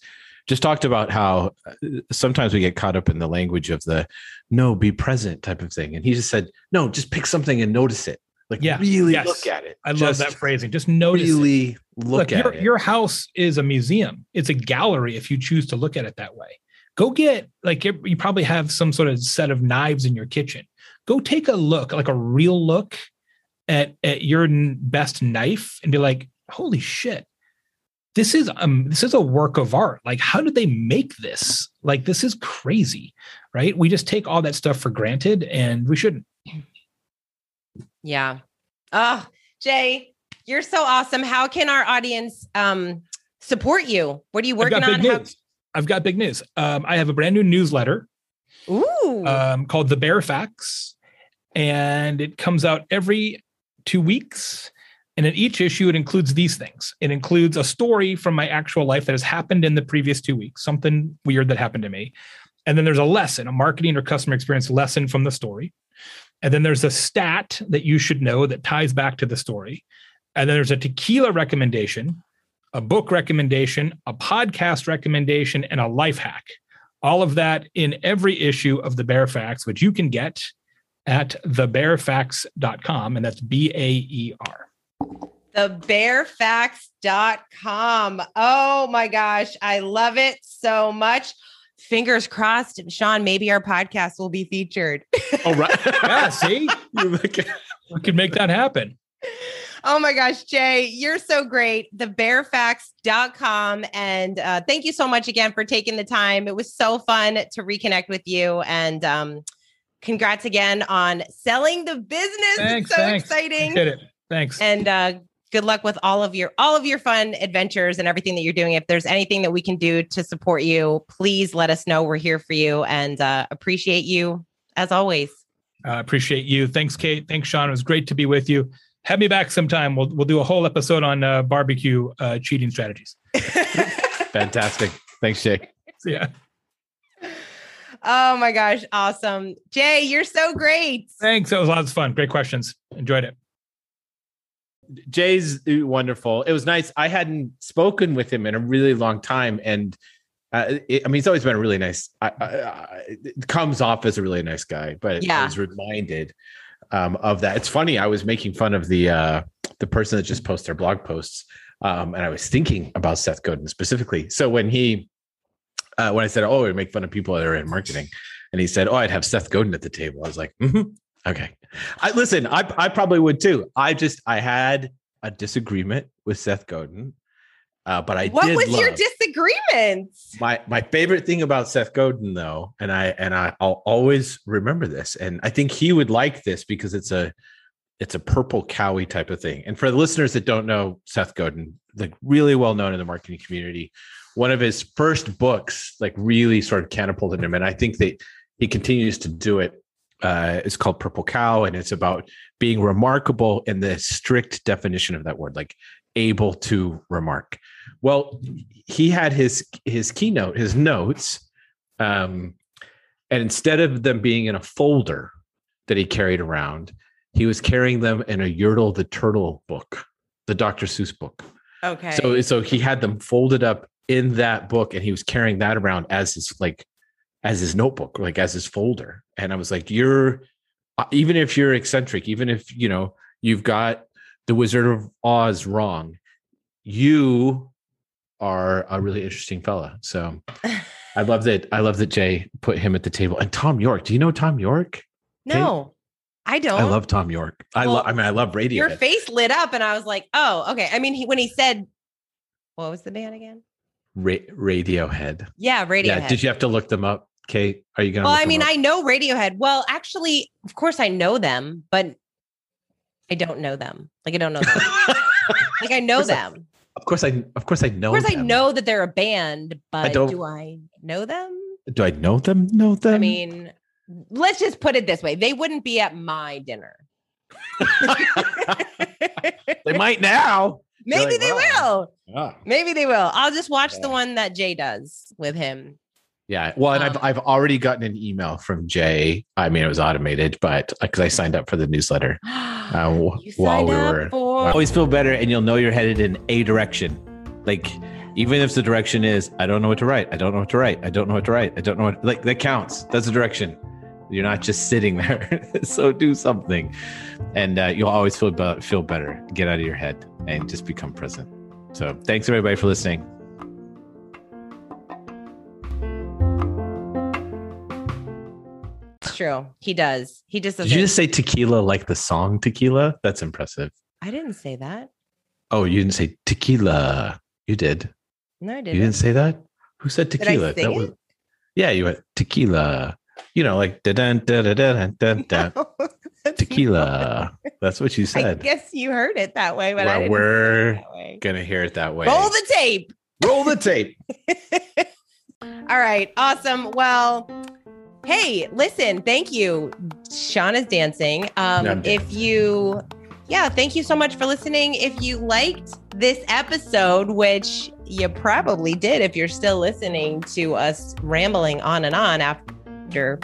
Just talked about how uh, sometimes we get caught up in the language of the no, be present type of thing, and he just said, no, just pick something and notice it. Like Yeah, really yes. look at it. I love that phrasing. Just notice it. Really look, at your, it. your house is a museum. It's a gallery if you choose to look at it that way. Go get like you you probably have some sort of set of knives in your kitchen. Go take a look, like a real look at at your best knife, and be like, "Holy shit, this is um this is a work of art. Like, how did they make this? Like, this is crazy, right? We just take all that stuff for granted, and we shouldn't. Yeah. Oh, Jay, you're so awesome. How can our audience um support you? What are you working on? How- I've got big news. Um, I have a brand new newsletter Ooh. um, called The Baer Facts, and it comes out every two weeks. And in each issue, it includes these things. It includes a story from my actual life that has happened in the previous two weeks, something weird that happened to me. And then there's a lesson, a marketing or customer experience lesson from the story. And then there's a stat that you should know that ties back to the story. And then there's a tequila recommendation, a book recommendation, a podcast recommendation, and a life hack. All of that in every issue of the Baer Facts, which you can get at thebaerfacts.com. And that's B A E R. thebaerfacts.com. Oh my gosh, I love it so much. Fingers crossed, Sean, maybe our podcast will be featured. [LAUGHS] oh, right. Yeah, see? [LAUGHS] You look at- We could make that happen. Oh my gosh, Jay, you're so great. Thebaerfacts.com. And uh, thank you so much again for taking the time. It was so fun to reconnect with you. And um, congrats again on selling the business. Thanks. it's so thanks. exciting. Did it. Thanks. And uh, good luck with all of your all of your fun adventures and everything that you're doing. If there's anything that we can do to support you, please let us know. We're here for you and uh, appreciate you as always. I uh, appreciate you. Thanks, Kate. Thanks, Sean. It was great to be with you. Have me back sometime. We'll we'll do a whole episode on uh, barbecue uh, cheating strategies. [LAUGHS] Fantastic. Thanks, Jake. Yeah. Oh my gosh, awesome. Jay, you're so great. Thanks. That was lots of fun. Great questions. Enjoyed it. Jay's wonderful. It was nice. I hadn't spoken with him in a really long time, and uh, it, I mean, he's always been a really nice. I, I, it comes off as a really nice guy, but Yeah. I was reminded um, of that. It's funny. I was making fun of the uh, the person that just posts their blog posts, um, and I was thinking about Seth Godin specifically. So when he, uh, when I said, "Oh, we make fun of people that are in marketing," and he said, "Oh, I'd have Seth Godin at the table," I was like, "Mm-hmm. "Okay." I listen. I I probably would too. I just I had a disagreement with Seth Godin, uh, but I What did was your love- disagreement? my my favorite thing about Seth Godin though, and I and I, I'll always remember this, and I think he would like this because it's a it's a purple cowie type of thing. And for the listeners that don't know Seth Godin, like really well known in the marketing community, one of his first books, like really sort of catapulted him. And I think that he continues to do it. Uh, it's called Purple Cow, and it's about being remarkable in the strict definition of that word, like able to remark. Well, he had his his keynote, his notes, um, and instead of them being in a folder that he carried around, he was carrying them in a Yertle the Turtle book, the Dr. Seuss book. Okay. So so he had them folded up in that book, and he was carrying that around as his like as his notebook, like as his folder. And I was like, you're uh, even if you're eccentric, even if you know you've got the Wizard of Oz wrong, you are a really interesting fella. So I love that. I love that Jay put him at the table. And Thom Yorke. Do you know Thom Yorke? no, I don't. I love Thom Yorke. I Well, love. I mean, I love radio. your face lit up, and I was like, "Oh, okay." I mean, he, when he said, "What was the band again?" Ra- Radiohead. Yeah, Radiohead. Yeah. Did you have to look them up, Kate? Are you gonna? well, I mean. I know Radiohead. Well, actually, of course, I know them, but I don't know them. Like, I don't know them. [LAUGHS] like, I know I- them. of course, I. Of course, I know. Of course, I know that they're a band, but don't- do I know them? Do I know them? Know them? I mean, let's just put it this way: they wouldn't be at my dinner. [LAUGHS] they might now. Maybe like, they "Wow." will. Yeah. Maybe they will. I'll just watch the one that Jay does with him. Yeah. Well, and Um, I've I've already gotten an email from Jay. I mean, it was automated, but because I signed up for the newsletter [GASPS] uh, while we were. for Always feel better, and you'll know you're headed in a direction. Like even if the direction is I don't know what to write, I don't know what to write, I don't know what to write, I don't know what like that counts. That's a direction. You're not just sitting there. [LAUGHS] so do something, and uh, you'll always feel be- feel better. Get out of your head and just become present. So thanks everybody for listening. True. He does. He just Did you just say tequila like the song tequila? That's impressive. I didn't say that. Oh, you didn't say tequila. You did. No, I didn't. You didn't say that? Who said tequila? that was it? Yeah, you went tequila. You know, like da da da da da da da. Tequila. That's what you not- I said. guess you heard it that way, but I Well, didn't we're way. gonna hear it that way. Roll the tape. roll the tape. [LAUGHS] All right. Awesome. Well, hey, listen, thank you. Sean is dancing. Um, I'm if you, yeah, thank you so much for listening. If you liked this episode, which you probably did if you're still listening to us rambling on and on after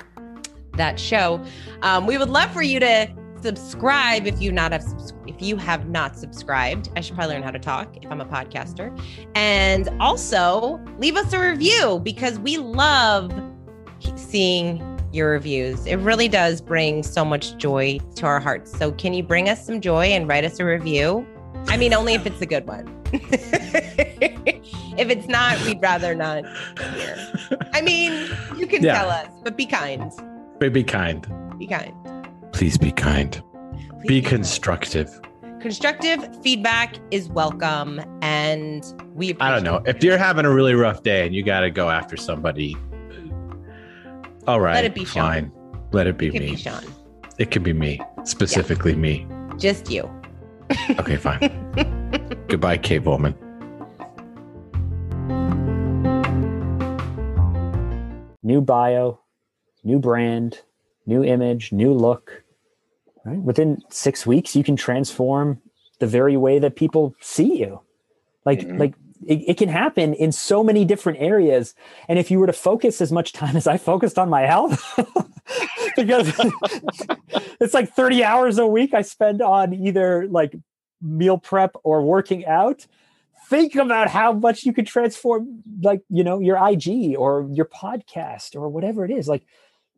that show, um, we would love for you to subscribe if you not have if you have not subscribed. I should probably learn how to talk if I'm a podcaster. And also leave us a review because we love seeing your reviews. It really does bring so much joy to our hearts. So, can you bring us some joy and write us a review? I mean, only if it's a good one. [LAUGHS] if it's not, we'd rather not hear. I mean, you can Yeah. tell us, but be kind. But be kind. Be kind. Please be kind. Please Be kind. constructive. Constructive feedback is welcome, and we. I don't know. If you're having a really rough day and you got to go after somebody, all right, Let it be Sean. fine. Let it be It could me. be Sean, It can be me, specifically me. just you. Okay, fine. [LAUGHS] Goodbye, Kate Bowman. new bio, new brand, new image, new look. Right? Within six weeks, you can transform the very way that people see you. Like, Mhm. like it, it can happen in so many different areas. And if you were to focus as much time [LAUGHS] as I focused on my health, [LAUGHS] because [LAUGHS] it's like 30 hours a week I spend on either like meal prep or working out think about how much you could transform like you know your ig or your podcast or whatever it is. Like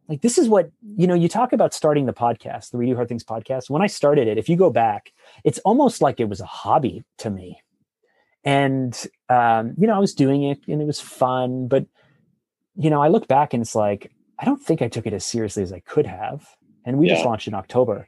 like this is what you know you talk about starting the podcast the we do hard things podcast. When i started it if you go back it's almost like it was a hobby to me and um, you know i was doing it and it was fun but you know i look back and it's like i don't think i took it as seriously as i could have and we just launched in october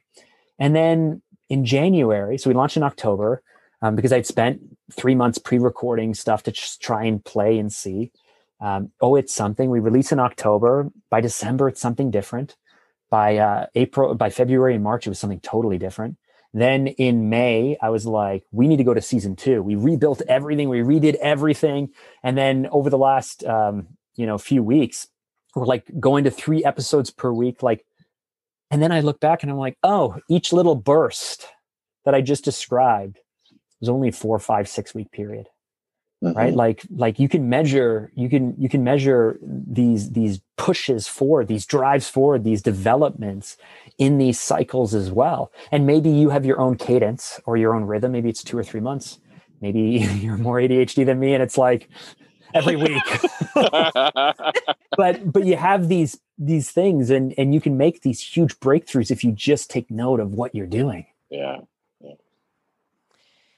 and then in january so we launched in october um, because I'd spent three months pre-recording stuff to just try and play and see. Um, oh, it's something. We release in October. By December, it's something different. By uh, April, by February and March, it was something totally different. Then in May, I was like, we need to go to season two. We rebuilt everything, we redid everything. And then over the last, um, you know, few weeks, we're like going to three episodes per week. Like, and then I look back and I'm like, oh, each little burst that I just described was only four, five, six week period right Mhm. like like you can measure you can you can measure these these pushes forward these drives forward these developments in these cycles as well and maybe you have your own cadence or your own rhythm maybe it's two or three months maybe [LAUGHS] you're more adhd than me and it's like every week [LAUGHS] but but you have these these things and and you can make these huge breakthroughs if you just take note of what you're doing yeah.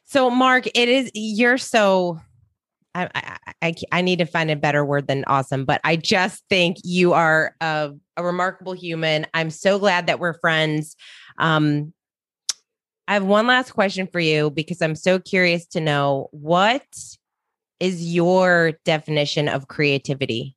So, Mark, it is you're so. I, I I need to find a better word than awesome, but I just think you are a, a remarkable human. I'm so glad that we're friends. Um, I have one last question for you because I'm so curious to know what is your definition of creativity?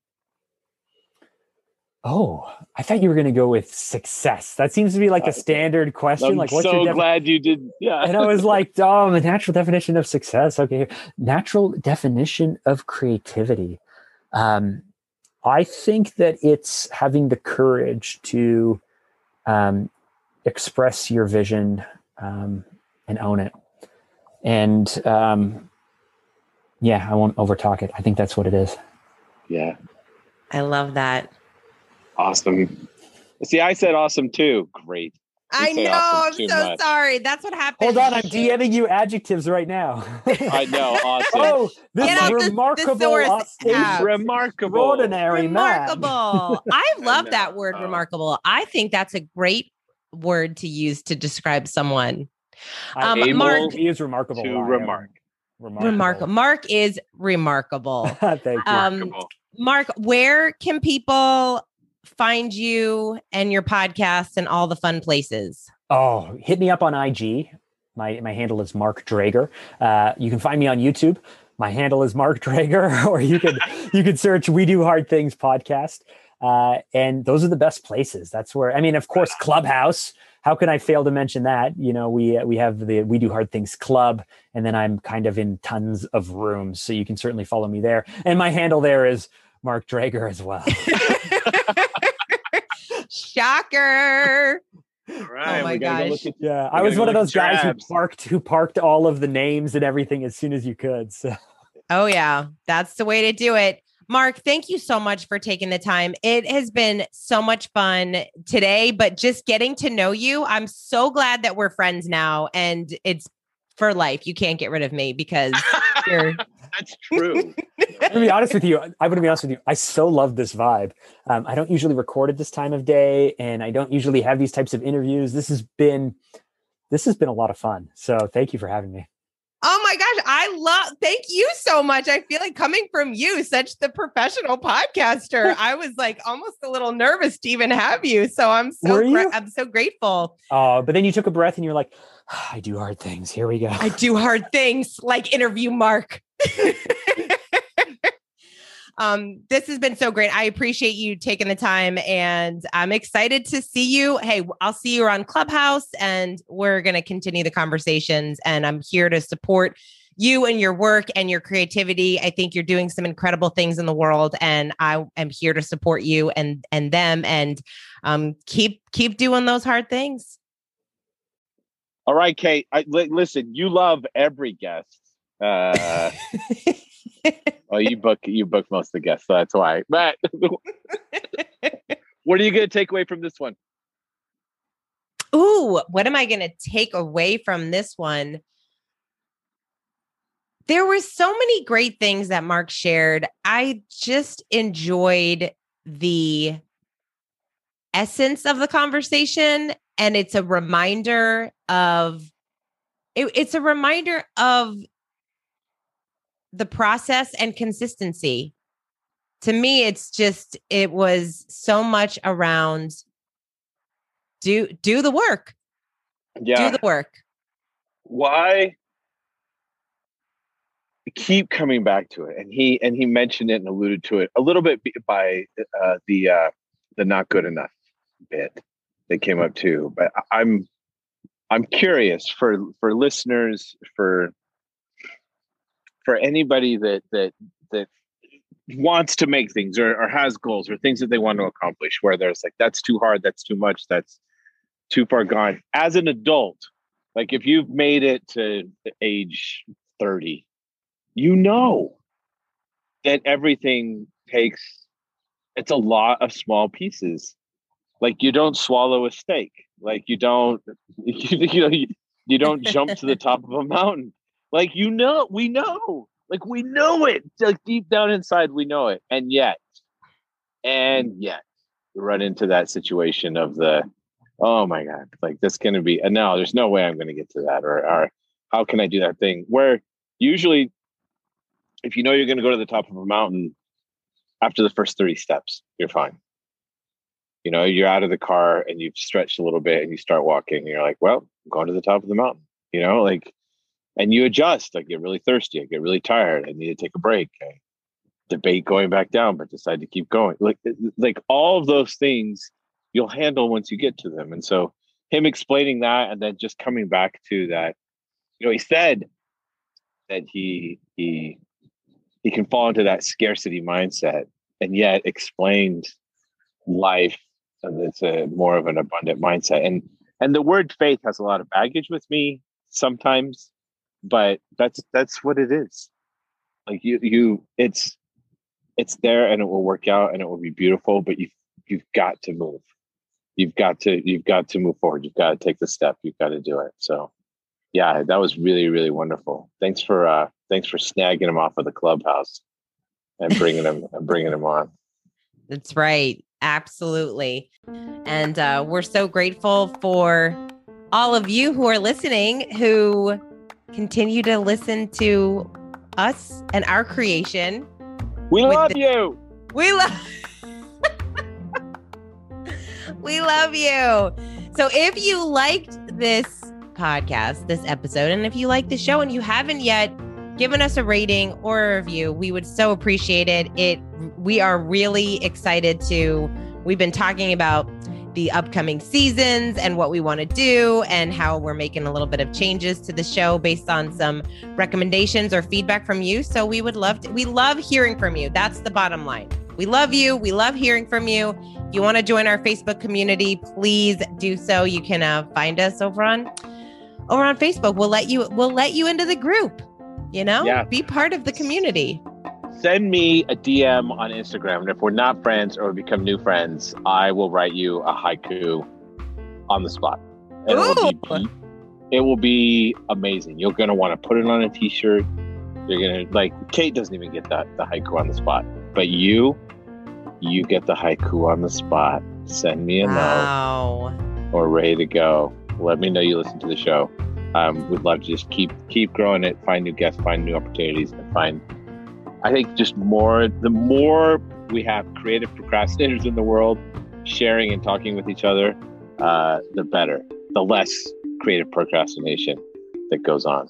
Oh i thought you were going to go with success that seems to be like a standard question I'm like what's so your defi- glad you did. Yeah. and I was like, oh, the natural definition of success. Okay. Natural definition of creativity. Um, I think that it's having the courage to um, express your vision um, and own it. And um, yeah, I won't overtalk it. I think that's what it is. yeah. I love that. Awesome. See, I said awesome too. Great. I know. awesome I'm so much. sorry. That's what happened. Hold on, I'm DMing you adjectives right now. I know. [LAUGHS] Awesome. oh, this Get out is the remarkable, thesaurus outstanding, app. Remarkable. extraordinary man. remarkable. I [LAUGHS] love that word Oh. remarkable. I think that's a great word to use to describe someone. Um, Able Mark, he is remarkable. to remark. Remarkable. remarkable. Mark is remarkable. [LAUGHS] Thank you. Um, Remarkable. Mark, where can people find you and your podcast and all the fun places? oh, hit me up on IG. My my handle is Mark Drager. Uh, you can find me on YouTube. My handle is Mark Drager, [LAUGHS] or you could you could search "We Do Hard Things" podcast. Uh, and those are the best places. That's where I mean, of course, Clubhouse. How can I fail to mention that? You know, we we have the We Do Hard Things Club, and then I'm kind of in tons of rooms, so you can certainly follow me there. And my handle there is Mark Drager as well. [LAUGHS] [LAUGHS] Shocker. All oh right. my we go gosh. at- Yeah, We I was one of those look at guys who parked who parked all of the names and everything as soon as you could. So Oh, yeah. That's the way to do it. Mark, thank you so much for taking the time. It has been so much fun today, but just getting to know you, I'm so glad that we're friends now and it's for life. You can't get rid of me because [LAUGHS] you're That's true. I'm gonna be honest with you. I'm gonna be honest with you. I so love this vibe. Um, I don't usually record at this time of day, and I don't usually have these types of interviews. This has been this has been a lot of fun. So thank you for having me. Oh my gosh, I love thank you so much. I feel like coming from you, such the professional podcaster. I was like almost a little nervous to even have you. So I'm so gra- I'm so grateful. Uh, but then you took a breath and you're like, I do hard things. Here we go. I do hard things like interview Mark. [LAUGHS] um, this has been so great. I appreciate you taking the time and I'm excited to see you. Hey, I'll see you around Clubhouse and we're going to continue the conversations. And I'm here to support you and your work and your creativity. I think you're doing some incredible things in the world and I am here to support you and and them and um keep keep doing those hard things. All right, Kate. I, li- listen, you love every guest. Uh, [LAUGHS] well, you book you book most of the guests, so that's why. But what are you going to take away from this one? Ooh, what am I going to take away from this one? There were so many great things that Mark shared. I just enjoyed the essence of the conversation and it's a reminder of it, it's a reminder of the process and consistency. To me it's just it was so much around do do the work Yeah. do the work why keep coming back to it and he and he mentioned it and alluded to it a little bit by uh the uh the not good enough bit that came up too but i'm I'm curious for for listeners for for anybody that that that wants to make things or, or has goals or things that they want to accomplish where there's like that's too hard that's too much that's too far gone. As an adult like if you've made it to age 30 you know that everything takes it's a lot of small pieces. Like you don't swallow a steak. Like you don't you, [LAUGHS] you know you, you don't jump to the top of a mountain like you know we know. Like we know it. Like deep down inside we know it. And yet and yet we run into that situation of the oh my god like this gonna be and no there's no way i'm gonna get to that or or how can i do that thing? Where usually if you know you're gonna go to the top of a mountain after the first 30 steps you're fine. You know you're out of the car and you've stretched a little bit and you start walking and you're like well i'm going to the top of the mountain you know like and you adjust. I get really thirsty. I get really tired. I need to take a break. I debate going back down, but decide to keep going. Like uh, uh, like all of those things you'll handle once you get to them. And so him explaining that and then just coming back to that, you know, he said that he he he can fall into that scarcity mindset and yet explained life and it's a more of an abundant mindset. And and the word faith has a lot of baggage with me sometimes but that's that's what it is. Like you you it's it's there and it will work out and it will be beautiful but you you've got to move. You've got to you've got to move forward. You've got to take the step. You've got to do it. So yeah that was really really wonderful. Thanks for uh thanks for snagging him off of the clubhouse and bringing him and bringing him on. That's right. Absolutely. And uh, we're so grateful for all of you who are listening who continue to listen to us and our creation. We love the- you. We love [LAUGHS] We love you. So if you liked this podcast, this episode, and if you like the show and you haven't yet given us a rating or a review, we would so appreciate it. It we are really excited to we've been talking about the upcoming seasons and what we want to do and how we're making a little bit of changes to the show based on some recommendations or feedback from you. So we would love to, we love hearing from you. That's the bottom line. We love you. We love hearing from you. If you want to join our Facebook community, please do so. You can uh, find us over on over on Facebook. We'll let you we'll let you into the group. You know, yeah. be part of the community send me a DM on Instagram. And if we're not friends or we become new friends, I will write you a haiku on the spot. It will, be, it will be amazing. You're going to want to put it on a t shirt. You're going to, like, Kate doesn't even get that, the haiku on the spot. But you, you get the haiku on the spot. Send me a wow. note or ready to go. Let me know you listen to the show. Um, we'd love to just keep keep growing it, find new guests, find new opportunities, and find I think just more, the more we have creative procrastinators in the world sharing and talking with each other, uh, the better, the less creative procrastination that goes on.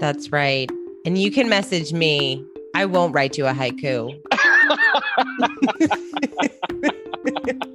That's right. And you can message me. I won't write you a haiku. [LAUGHS] [LAUGHS]